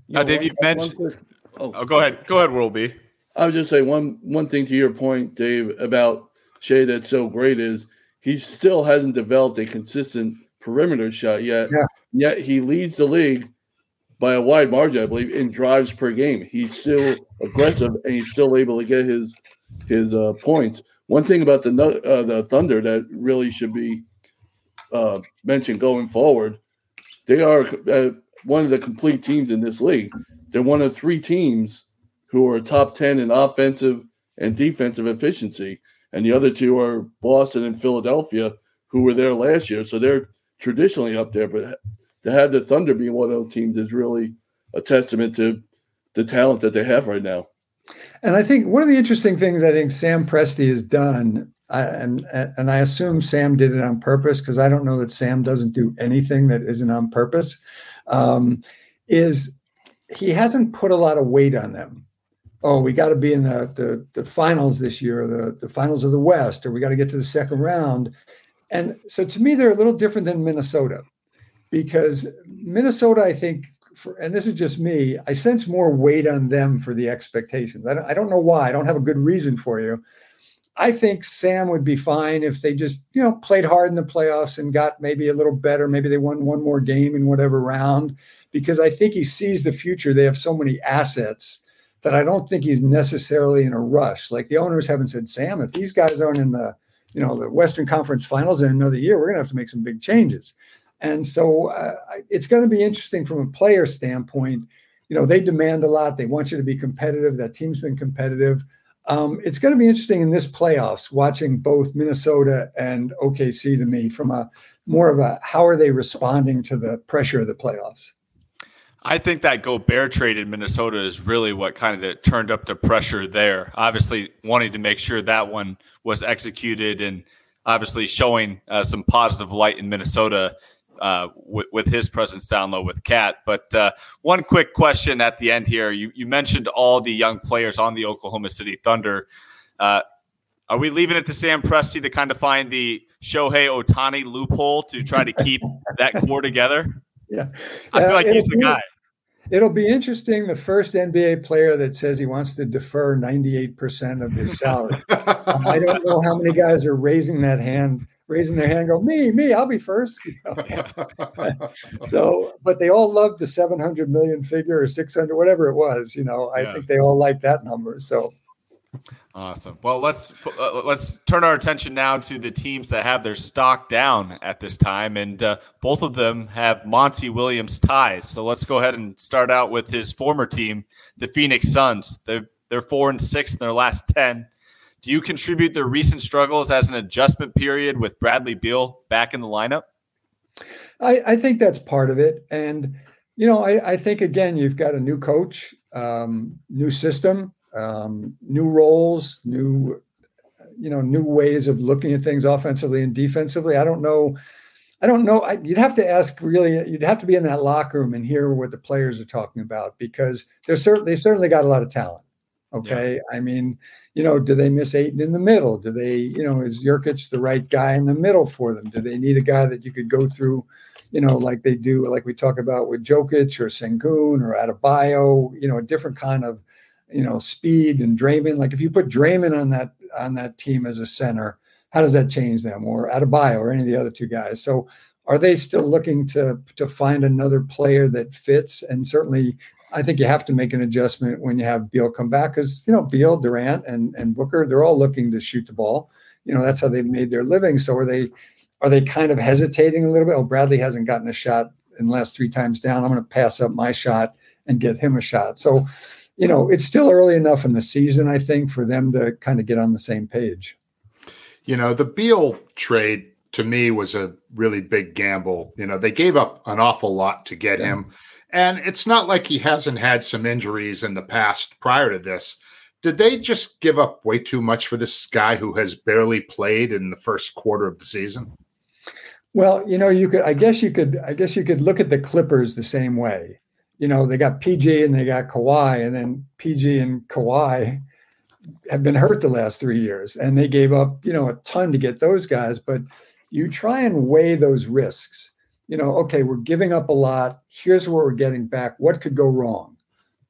Now, Dave, you mentioned. Oh. oh, go ahead. Go ahead, World B. I would just say one one thing to your point, Dave, about Shai that's so great is he still hasn't developed a consistent perimeter shot yet. Yeah. Yet he leads the league by a wide margin, I believe, in drives per game. He's still aggressive and he's still able to get his his uh, points. One thing about the uh, the Thunder that really should be uh, mentioned going forward, they are uh, one of the complete teams in this league. They're one of three teams who are top 10 in offensive and defensive efficiency. And the other two are Boston and Philadelphia, who were there last year. So they're traditionally up there. But to have the Thunder be one of those teams is really a testament to the talent that they have right now. And I think one of the interesting things I think Sam Presti has done, I, and and I assume Sam did it on purpose because I don't know that Sam doesn't do anything that isn't on purpose, um, is he hasn't put a lot of weight on them oh, we got to be in the, the, the finals this year, the, the finals of the West, or we got to get to the second round. And so to me, they're a little different than Minnesota because Minnesota, I think, for, and this is just me, I sense more weight on them for the expectations. I don't, I don't know why. I don't have a good reason for you. I think Sam would be fine if they just, you know, played hard in the playoffs and got maybe a little better. Maybe they won one more game in whatever round, because I think he sees the future. They have so many assets that I don't think he's necessarily in a rush. Like the owners haven't said, Sam, if these guys aren't in the, you know, the Western Conference Finals in another year, we're going to have to make some big changes. And so uh, it's going to be interesting from a player standpoint. You know, they demand a lot. They want you to be competitive. That team's been competitive. Um, it's going to be interesting in this playoffs watching both Minnesota and OKC to me from a more of a how are they responding to the pressure of the playoffs. I think that Gobert trade in Minnesota is really what kind of turned up the pressure there. Obviously, wanting to make sure that one was executed and obviously showing uh, some positive light in Minnesota uh, with, with, his presence down low with KAT. But uh, one quick question at the end here. You, you, mentioned all the young players on the Oklahoma City Thunder. Uh, are we leaving it to Sam Presti to kind of find the Shohei Ohtani loophole to try to keep that core together? Yeah. I feel like uh, he's the guy. It'll be interesting. The first NBA player that says he wants to defer 98% of his salary. I don't know how many guys are raising that hand, raising their hand, go, me, me, I'll be first. You know? so, but they all loved the 700 million figure or 600, whatever it was. You know, I yeah. think they all like that number. So, Awesome. Well, let's uh, let's turn our attention now to the teams that have their stock down at this time, and uh, both of them have Monty Williams ties. So let's go ahead and start out with his former team, the Phoenix Suns. They're they're four and six in their last ten. Do you contribute their recent struggles as an adjustment period with Bradley Beal back in the lineup? I, I think that's part of it, and you know, I, I think again, you've got a new coach, um, new system um, new roles, new you know new ways of looking at things offensively and defensively. I don't know. I don't know. I, you'd have to ask really. You'd have to be in that locker room and hear what the players are talking about because they're certainly they've certainly got a lot of talent. Okay, yeah. I mean, you know, do they miss Ayton in the middle? Do they, you know, is Nurkic the right guy in the middle for them? Do they need a guy that you could go through, you know, like they do, like we talk about with Jokic or Sengun or Adebayo, you know, a different kind of you know, speed and Draymond. Like if you put Draymond on that on that team as a center, how does that change them? Or Adebayo or any of the other two guys. So are they still looking to to find another player that fits? And certainly I think you have to make an adjustment when you have Beal come back because you know Beal, Durant, and and Booker, they're all looking to shoot the ball. You know that's how they've made their living. So are they are they kind of hesitating a little bit? Oh, Bradley hasn't gotten a shot in the last three times down. I'm going to pass up my shot and get him a shot. So, you know, it's still early enough in the season, I think, for them to kind of get on the same page. You know, the Beal trade to me was a really big gamble. You know, they gave up an awful lot to get yeah. him. And it's not like he hasn't had some injuries in the past prior to this. Did they just give up way too much for this guy who has barely played in the first quarter of the season? Well, you know, you could I guess you could I guess you could look at the Clippers the same way. You know, they got PG and they got Kawhi, and then PG and Kawhi have been hurt the last three years, and they gave up, you know, a ton to get those guys. But you try and weigh those risks. You know, okay, we're giving up a lot. Here's what we're getting back. What could go wrong?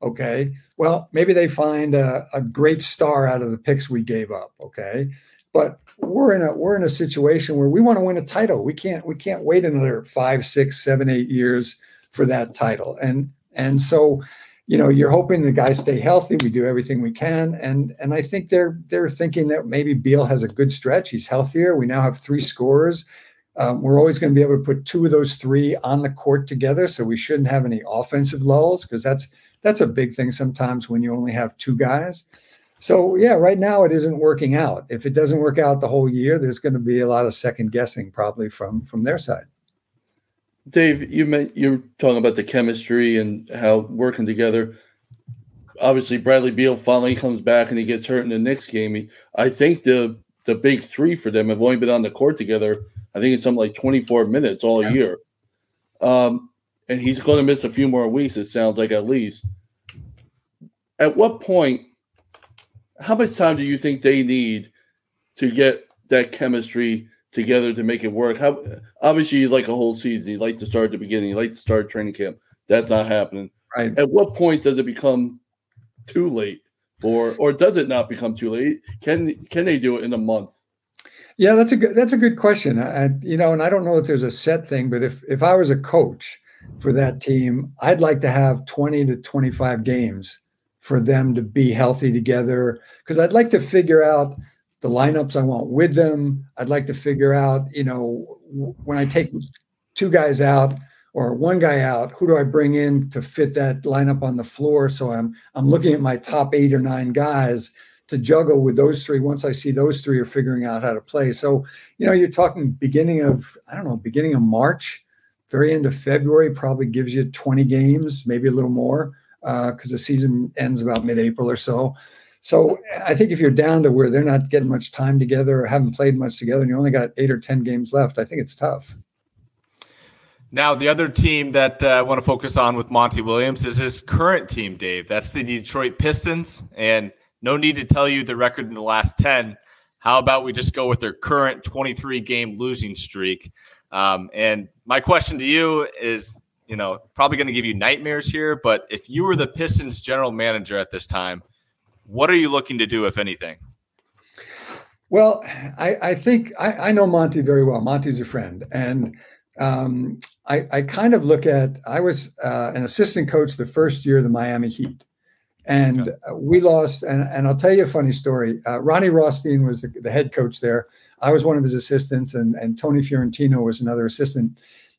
Okay. Well, maybe they find a, a great star out of the picks we gave up. Okay. But we're in a we're in a situation where we want to win a title. We can't we can't wait another five, six, seven, eight years for that title. And and so, you know, you're hoping the guys stay healthy. We do everything we can. And and I think they're they're thinking that maybe Beal has a good stretch. He's healthier. We now have three scorers. Um, we're always going to be able to put two of those three on the court together, so we shouldn't have any offensive lulls because that's that's a big thing sometimes when you only have two guys. So yeah, right now it isn't working out. If it doesn't work out the whole year, there's going to be a lot of second guessing probably from from their side. Dave, you meant you're talking about the chemistry and how working together. Obviously, Bradley Beal finally comes back and he gets hurt in the next game. I think the the big three for them have only been on the court together. I think it's something like 24 minutes all yeah. year. Um, and he's going to miss a few more weeks. It sounds like at least. At what point? How much time do you think they need to get that chemistry together to make it work? How obviously you like a whole season. You like to start at the beginning. You like to start training camp. That's not happening. Right. At what point does it become too late, or or does it not become too late? Can can they do it in a month? Yeah, that's a good that's a good question. I, you know, and I don't know if there's a set thing, but if if I was a coach for that team. I'd like to have 20 to 25 games for them to be healthy together because I'd like to figure out the lineups I want with them. I'd like to figure out, you know, when I take two guys out or one guy out, who do I bring in to fit that lineup on the floor? So I'm I'm looking at my top eight or nine guys to juggle with those three once I see those three are figuring out how to play. So, you know, you're talking beginning of, I don't know, beginning of March very end of February probably gives you 20 games, maybe a little more, because uh, the season ends about mid-April or so. So I think if you're down to where they're not getting much time together or haven't played much together, and you only got eight or 10 games left, I think it's tough. Now, the other team that uh, I want to focus on with Monty Williams is his current team, Dave. That's the Detroit Pistons. And no need to tell you the record in the last 10. How about we just go with their current 23 game losing streak? Um, and my question to you is, you know, probably going to give you nightmares here, but if you were the Pistons general manager at this time, what are you looking to do, if anything? Well, I, I think I, I, know Monty very well. Monty's a friend, and um, I, I, kind of look at. I was uh, an assistant coach the first year of the Miami Heat, and okay. we lost. And, and, I'll tell you a funny story. Uh, Ronnie Rothstein was the, the head coach there I was one of his assistants, and, and Tony Fiorentino was another assistant.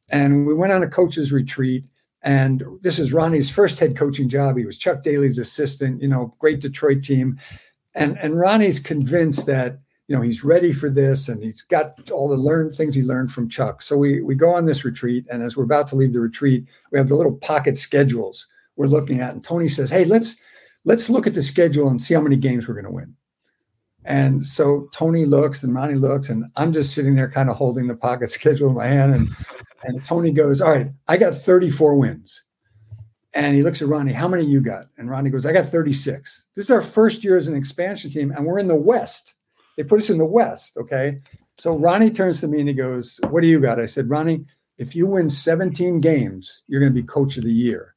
And we went on a coach's retreat. And this is Ronnie's first head coaching job. He was Chuck Daly's assistant, you know, great Detroit team. And, and Ronnie's convinced that, you know, he's ready for this and he's got all the learned things he learned from Chuck. So we, we go on this retreat. And as we're about to leave the retreat, we have the little pocket schedules we're looking at. And Tony says, Hey, let's, let's look at the schedule and see how many games we're going to win. And so Tony looks and Ronnie looks, and I'm just sitting there kind of holding the pocket schedule in my hand. And, and Tony goes, All right, I got 34 wins. And he looks at Ronnie, How many you got? And Ronnie goes, I got 36. This is our first year as an expansion team, and we're in the West. They put us in the West. Okay. So Ronnie turns to me and he goes, What do you got? I said, Ronnie, if you win 17 games, you're going to be coach of the year.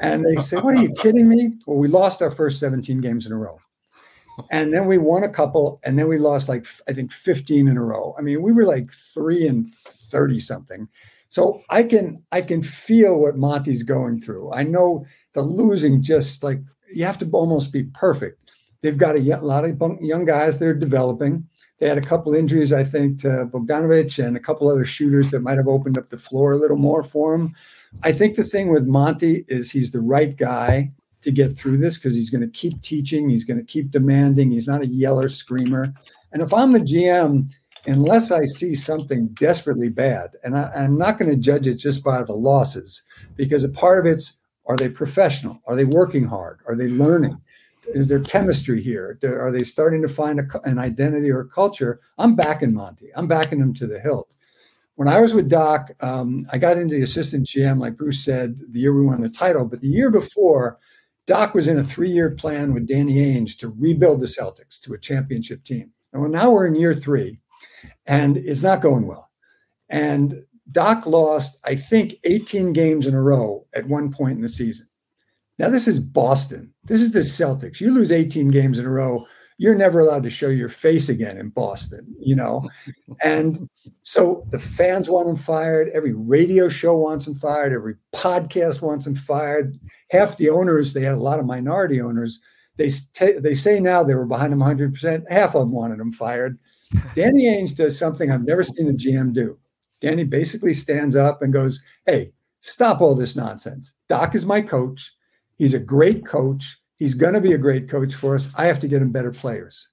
And they said, What are you kidding me? Well, we lost our first 17 games in a row and then we won a couple, and then we lost like I think 15 in a row. I mean, we were like three and 30 something. So I can I can feel what Monty's going through. I know the losing just like you have to almost be perfect. They've got a lot of young guys that are developing. They had a couple injuries, I think, to Bogdanovic and a couple other shooters that might have opened up the floor a little more for him. I think the thing with Monty is he's the right guy to get through this because he's going to keep teaching, he's going to keep demanding, he's not a yeller screamer. And if I'm the GM, unless I see something desperately bad, and I, am not going to judge it just by the losses, because a part of it's are they professional? Are they working hard? Are they learning? Is there chemistry here? Are they starting to find a, an identity or a culture? I'm backing Monty. I'm backing him to the hilt. When I was with Doc, um, I got into the assistant GM, like Bruce said, the year we won the title. But the year before, Doc was in a three year plan with Danny Ainge to rebuild the Celtics to a championship team. And well, now we're in year three, and it's not going well. And Doc lost, I think, 18 games in a row at one point in the season. Now, this is Boston. This is the Celtics. You lose 18 games in a row, you're never allowed to show your face again in Boston, you know? and so the fans want him fired. Every radio show wants him fired. Every podcast wants him fired. Half the owners, they had a lot of minority owners. They, t- they say now they were behind him 100%. Half of them wanted him fired. Danny Ainge does something I've never seen a GM do. Danny basically stands up and goes, Hey, stop all this nonsense. Doc is my coach. He's a great coach. He's going to be a great coach for us. I have to get him better players.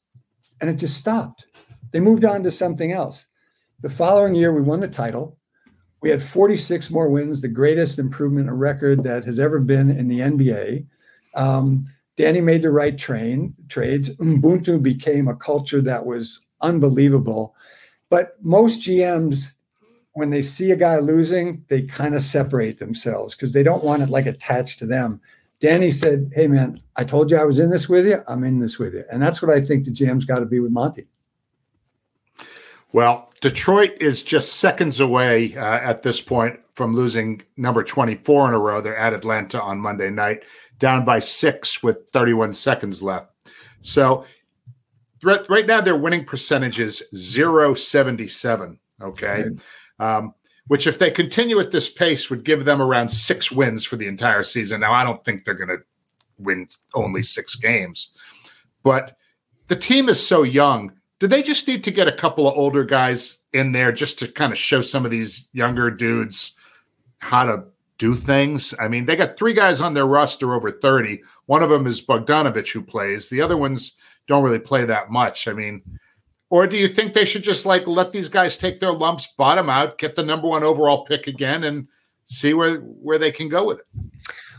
And it just stopped. They moved on to something else. The following year, we won the title. We had 46 more wins, the greatest improvement, a record that has ever been in the NBA. Um, Danny made the right train trades. Ubuntu became a culture that was unbelievable. But most GMs when they see a guy losing, they kind of separate themselves because they don't want it like attached to them. Danny said, Hey, man, I told you I was in this with you. I'm in this with you. And that's what I think the GM's got to be with Monty. Well, Detroit is just seconds away uh, at this point from losing number 24 in a row. They're at Atlanta on Monday night, down by six with 31 seconds left. So right, right now, their winning percentage is 077. Okay. Um, which, if they continue at this pace, would give them around six wins for the entire season. Now, I don't think they're going to win only six games, but the team is so young. Do they just need to get a couple of older guys in there just to kind of show some of these younger dudes how to do things? I mean, they got three guys on their roster over 30. One of them is Bogdanovic, who plays. The other ones don't really play that much. I mean, or do you think they should just like let these guys take their lumps, bottom out, get the number one overall pick again, and see where where they can go with it?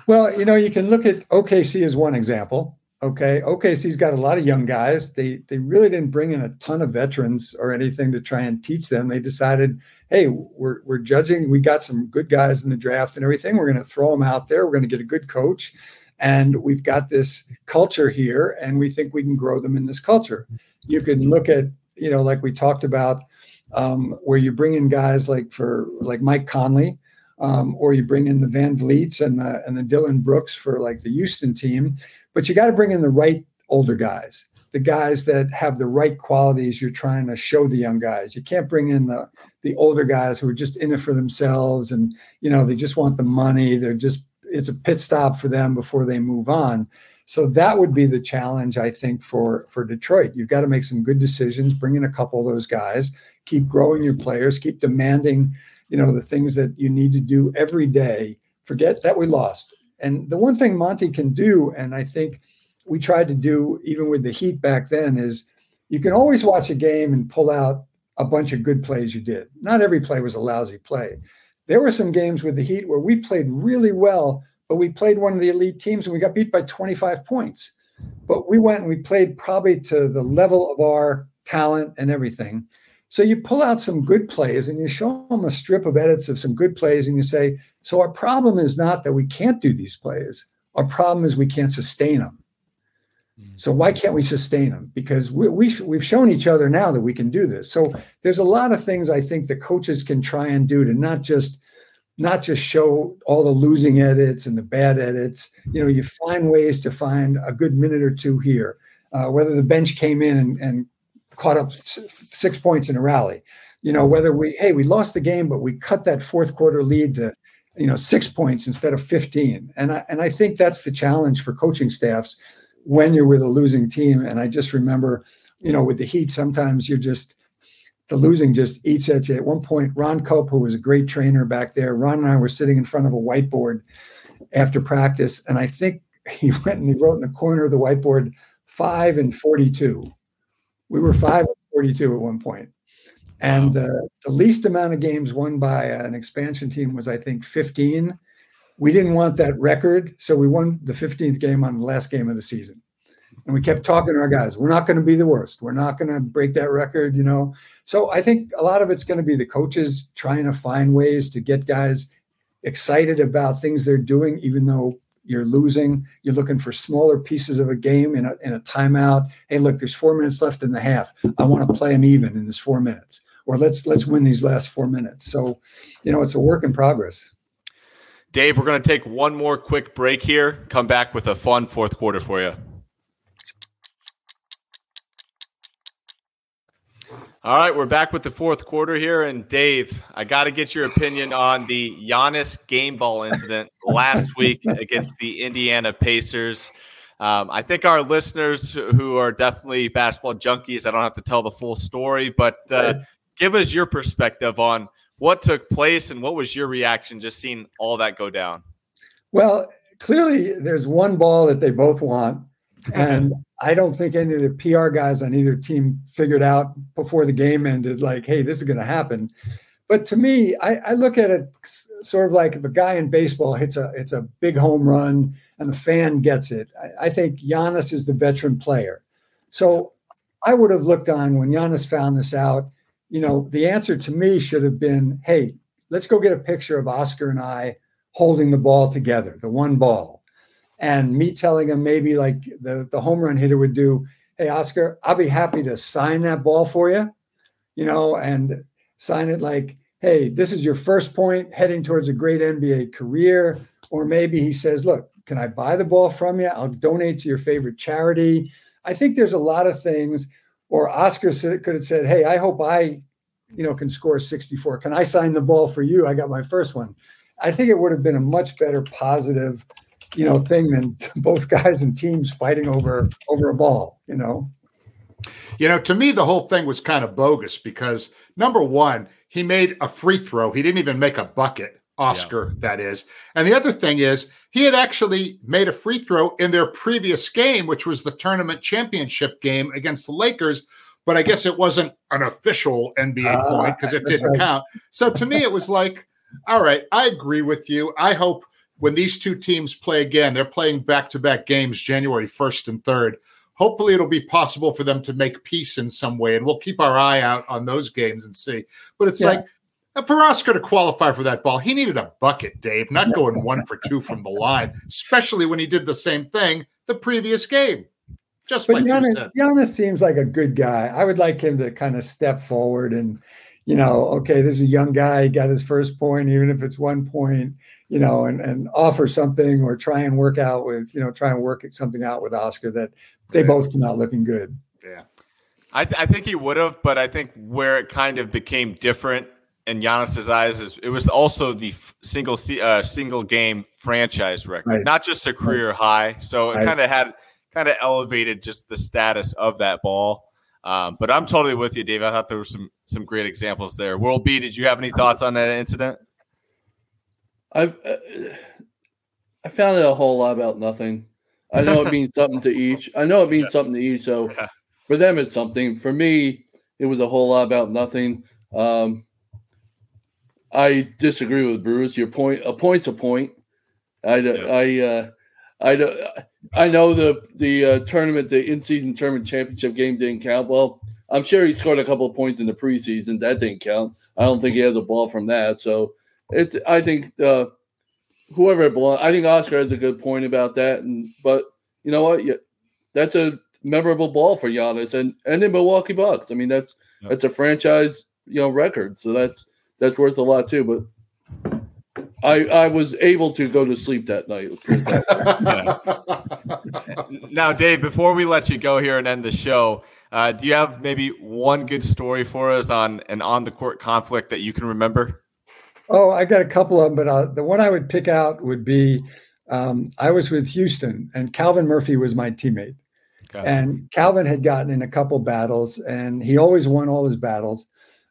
Well, you know, you can look at OKC as one example. Okay, OKC's got a lot of young guys. They they really didn't bring in a ton of veterans or anything to try and teach them. They decided, hey, we're we're judging. We got some good guys in the draft and everything. We're going to throw them out there. We're going to get a good coach, and we've got this culture here, and we think we can grow them in this culture you can look at you know like we talked about um, where you bring in guys like for like Mike Conley, um, or you bring in the VanVleets and the and the Dillon Brooks for like the Houston team, but you got to bring in the right older guys, the guys that have the right qualities you're trying to show the young guys. You can't bring in the the older guys who are just in it for themselves and you know they just want the money. They're just it's a pit stop for them before they move on. So that would be the challenge, I think, for for Detroit. You've got to make some good decisions, bring in a couple of those guys, keep growing your players, keep demanding, you know, the things that you need to do every day. Forget that we lost. And the one thing Monty can do, and I think we tried to do even with the Heat back then, is you can always watch a game and pull out a bunch of good plays you did. Not every play was a lousy play. There were some games with the Heat where we played really well, but we played one of the elite teams and we got beat by 25 points. But we went and we played probably to the level of our talent and everything. So you pull out some good plays and you show them a strip of edits of some good plays and you say, so our problem is not that we can't do these plays. Our problem is we can't sustain them. Mm. So why can't we sustain them? Because we, we, we've shown each other now that we can do this. So there's a lot of things I think the coaches can try and do to not just not just show all the losing edits and the bad edits. You know, you find ways to find a good minute or two here. Uh, whether the bench came in and, and caught up six points in a rally, you know, whether we hey we lost the game but we cut that fourth quarter lead to you know six points instead of 15 and I, and I think that's the challenge for coaching staffs when you're with a losing team and I just remember you know with the Heat sometimes you're just the losing just eats at you. At one point, Ron Culp, who was a great trainer back there, Ron and I were sitting in front of a whiteboard after practice, and I think he went and he wrote in the corner of the whiteboard five and 42. We were five and 42 at one point. And the, the least amount of games won by an expansion team was, I think, 15. We didn't want that record. So we won the 15th game on the last game of the season. And we kept talking to our guys, we're not going to be the worst. We're not going to break that record, you know. So I think a lot of it's going to be the coaches trying to find ways to get guys excited about things they're doing, even though you're losing. You're looking for smaller pieces of a game in a, in a timeout. Hey, look, there's four minutes left in the half. I want to play them even in this four minutes, or let's let's win these last four minutes. So, you know, it's a work in progress. Dave, we're going to take one more quick break here. Come back with a fun fourth quarter for you. All right, we're back with the fourth quarter here. And Dave, I got to get your opinion on the Giannis game ball incident last week against the Indiana Pacers. Um, I think our listeners who are definitely basketball junkies, I don't have to tell the full story, but uh, give us your perspective on what took place and what was your reaction just seeing all that go down? Well, clearly there's one ball that they both want. And I don't think any of the PR guys on either team figured out before the game ended, like, hey, this is going to happen. But to me, I, I, look at it sort of like if a guy in baseball hits a it's a big home run and the fan gets it. I, I think Giannis is the veteran player. So I would have looked on when Giannis found this out. You know, the answer to me should have been, hey, let's go get a picture of Oscar and I holding the ball together, the one ball and me telling him maybe like the, the home run hitter would do, Hey, Oscar, I'll be happy to sign that ball for you, you know, and sign it like, Hey, this is your first point heading towards a great NBA career. Or maybe he says, Look, can I buy the ball from you? I'll donate to your favorite charity. I think there's a lot of things. Or Oscar could have said, Hey, I hope I, you know, can score 64. Can I sign the ball for you? I got my first one. I think it would have been a much better positive you know thing than both guys and teams fighting over over a ball you know you know to me the whole thing was kind of bogus because number one he made a free throw he didn't even make a bucket oscar yeah. that is and the other thing is he had actually made a free throw in their previous game which was the tournament championship game against the lakers but i guess it wasn't an official nba uh, point because it didn't right. count so to me it was like all right i agree with you i hope when these two teams play again, they're playing back to back games January 1st and 3rd. Hopefully, it'll be possible for them to make peace in some way, and we'll keep our eye out on those games and see. But it's yeah. like for Oscar to qualify for that ball, he needed a bucket, Dave, not going one for two from the line, especially when he did the same thing the previous game. Just but like Giannis, Giannis seems like a good guy. I would like him to kind of step forward and, you know, okay, this is a young guy. He got his first point, even if it's one point you know, and, and offer something or try and work out with, you know, try and work something out with Oscar that they both come out looking good. Yeah. I, th- I think he would have, but I think where it kind of became different in Giannis's eyes is it was also the f- single uh, single game franchise record, right. not just a career right. high. So it right. kind of had kind of elevated just the status of that ball. Um, but I'm totally with you, Dave. I thought there were some some great examples there. World B, did you have any thoughts on that incident? I've uh, I found it a whole lot about nothing. I know it means something to each. I know it means yeah. something to each. So yeah. for them, it's something. For me, it was a whole lot about nothing. Um, I disagree with Bruce. Your point, a point's a point. I, yeah. I, uh, I, I know the the uh, tournament, the in season tournament championship game didn't count. Well, I'm sure he scored a couple of points in the preseason. That didn't count. I don't think he has a ball from that. So it I think uh, whoever it belongs. I think Oscar has a good point about that. And but you know what? Yeah, that's a memorable ball for Giannis and and in Milwaukee Bucks. I mean, that's yep. that's a franchise you know record. So that's that's worth a lot too. But I I was able to go to sleep that night. now, Dave, before we let you go here and end the show. Uh, do you have maybe one good story for us on an on the court conflict that you can remember? Oh, I got a couple of them, but uh, the one I would pick out would be um, I was with Houston, and Calvin Murphy was my teammate. Okay. And Calvin had gotten in a couple battles, and he always won all his battles.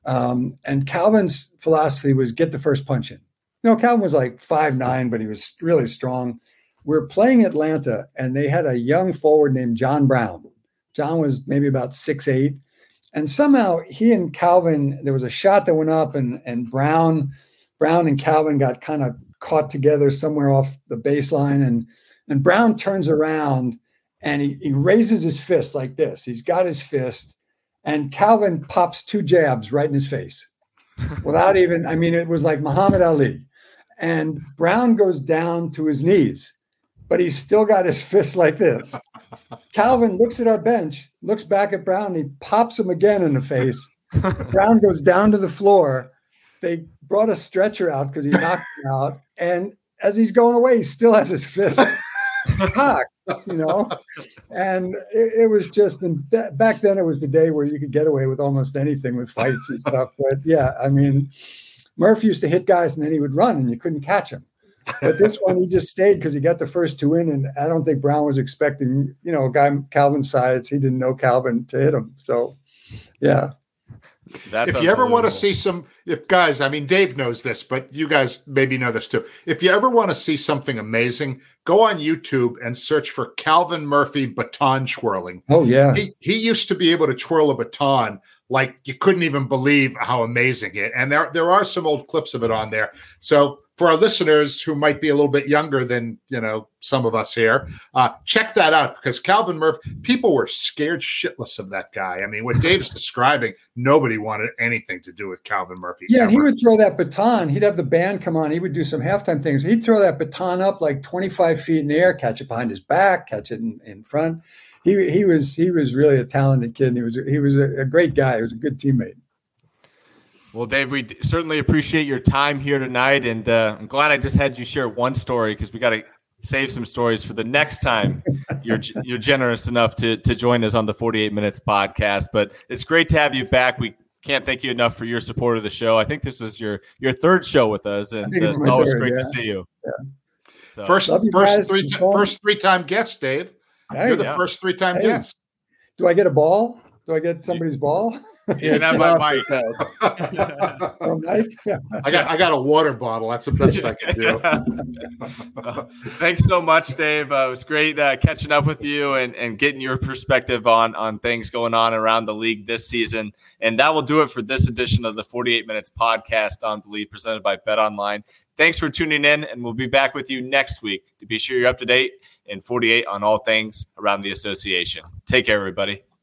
Um, and Calvin's philosophy was get the first punch in. You know, Calvin was like five nine, but he was really strong. We are playing Atlanta, and they had a young forward named John Brown. John was maybe about six eight, and somehow he and Calvin, there was a shot that went up, and and Brown, Brown and Calvin got kind of caught together somewhere off the baseline, and and Brown turns around and he, he raises his fist like this. He's got his fist, and Calvin pops two jabs right in his face without even, I mean, it was like Muhammad Ali. And Brown goes down to his knees, but he's still got his fist like this. Calvin looks at our bench, looks back at Brown, and he pops him again in the face. Brown goes down to the floor. They brought a stretcher out because he knocked him out. And as he's going away, he still has his fist cocked, you know. And it, it was just, and back then it was the day where you could get away with almost anything with fights and stuff. But yeah, I mean, Murph used to hit guys and then he would run and you couldn't catch him. But this one, he just stayed because he got the first two in, and I don't think Brown was expecting, you know, a guy Calvin sides. He didn't know Calvin to hit him. So, yeah. That's if you ever want to see some, if guys, I mean, Dave knows this, but you guys maybe know this too. If you ever want to see something amazing, go on YouTube and search for Calvin Murphy baton twirling. Oh yeah, he he used to be able to twirl a baton like you couldn't even believe how amazing it. And there there are some old clips of it on there. So for our listeners who might be a little bit younger than you know some of us here, uh, check that out because Calvin Murphy, people were scared shitless of that guy. I mean, what Dave's describing, nobody wanted anything to do with Calvin Murphy. Yeah, and he would throw that baton. He'd have the band come on. He would do some halftime things. He'd throw that baton up like 25 feet in the air, catch it behind his back, catch it in, in front. He he was he was really a talented kid. he was he was a, a great guy. He was a good teammate. Well, Dave, we certainly appreciate your time here tonight, and uh, I'm glad I just had you share one story because we got to save some stories for the next time you're you're generous enough to to join us on the 48 Minutes podcast. But it's great to have you back. We can't thank you enough for your support of the show. I think this was your your third show with us, and uh, it's, it's always third, great yeah. to see you. Yeah. So. First, first three, first three time guest, Dave. Hey, You're the yeah. first three time hey. guest. Do I get a ball? Do I get somebody's ball? Yeah, not my mic. I got I got a water bottle. That's the best I can do. thanks so much, Dave. Uh, it was great uh, catching up with you and, and getting your perspective on on things going on around the league this season. And that will do it for this edition of the 48 Minutes podcast on Bleav, presented by Bet Online. Thanks for tuning in, and we'll be back with you next week to be sure you're up to date in 48 on all things around the association. Take care, everybody.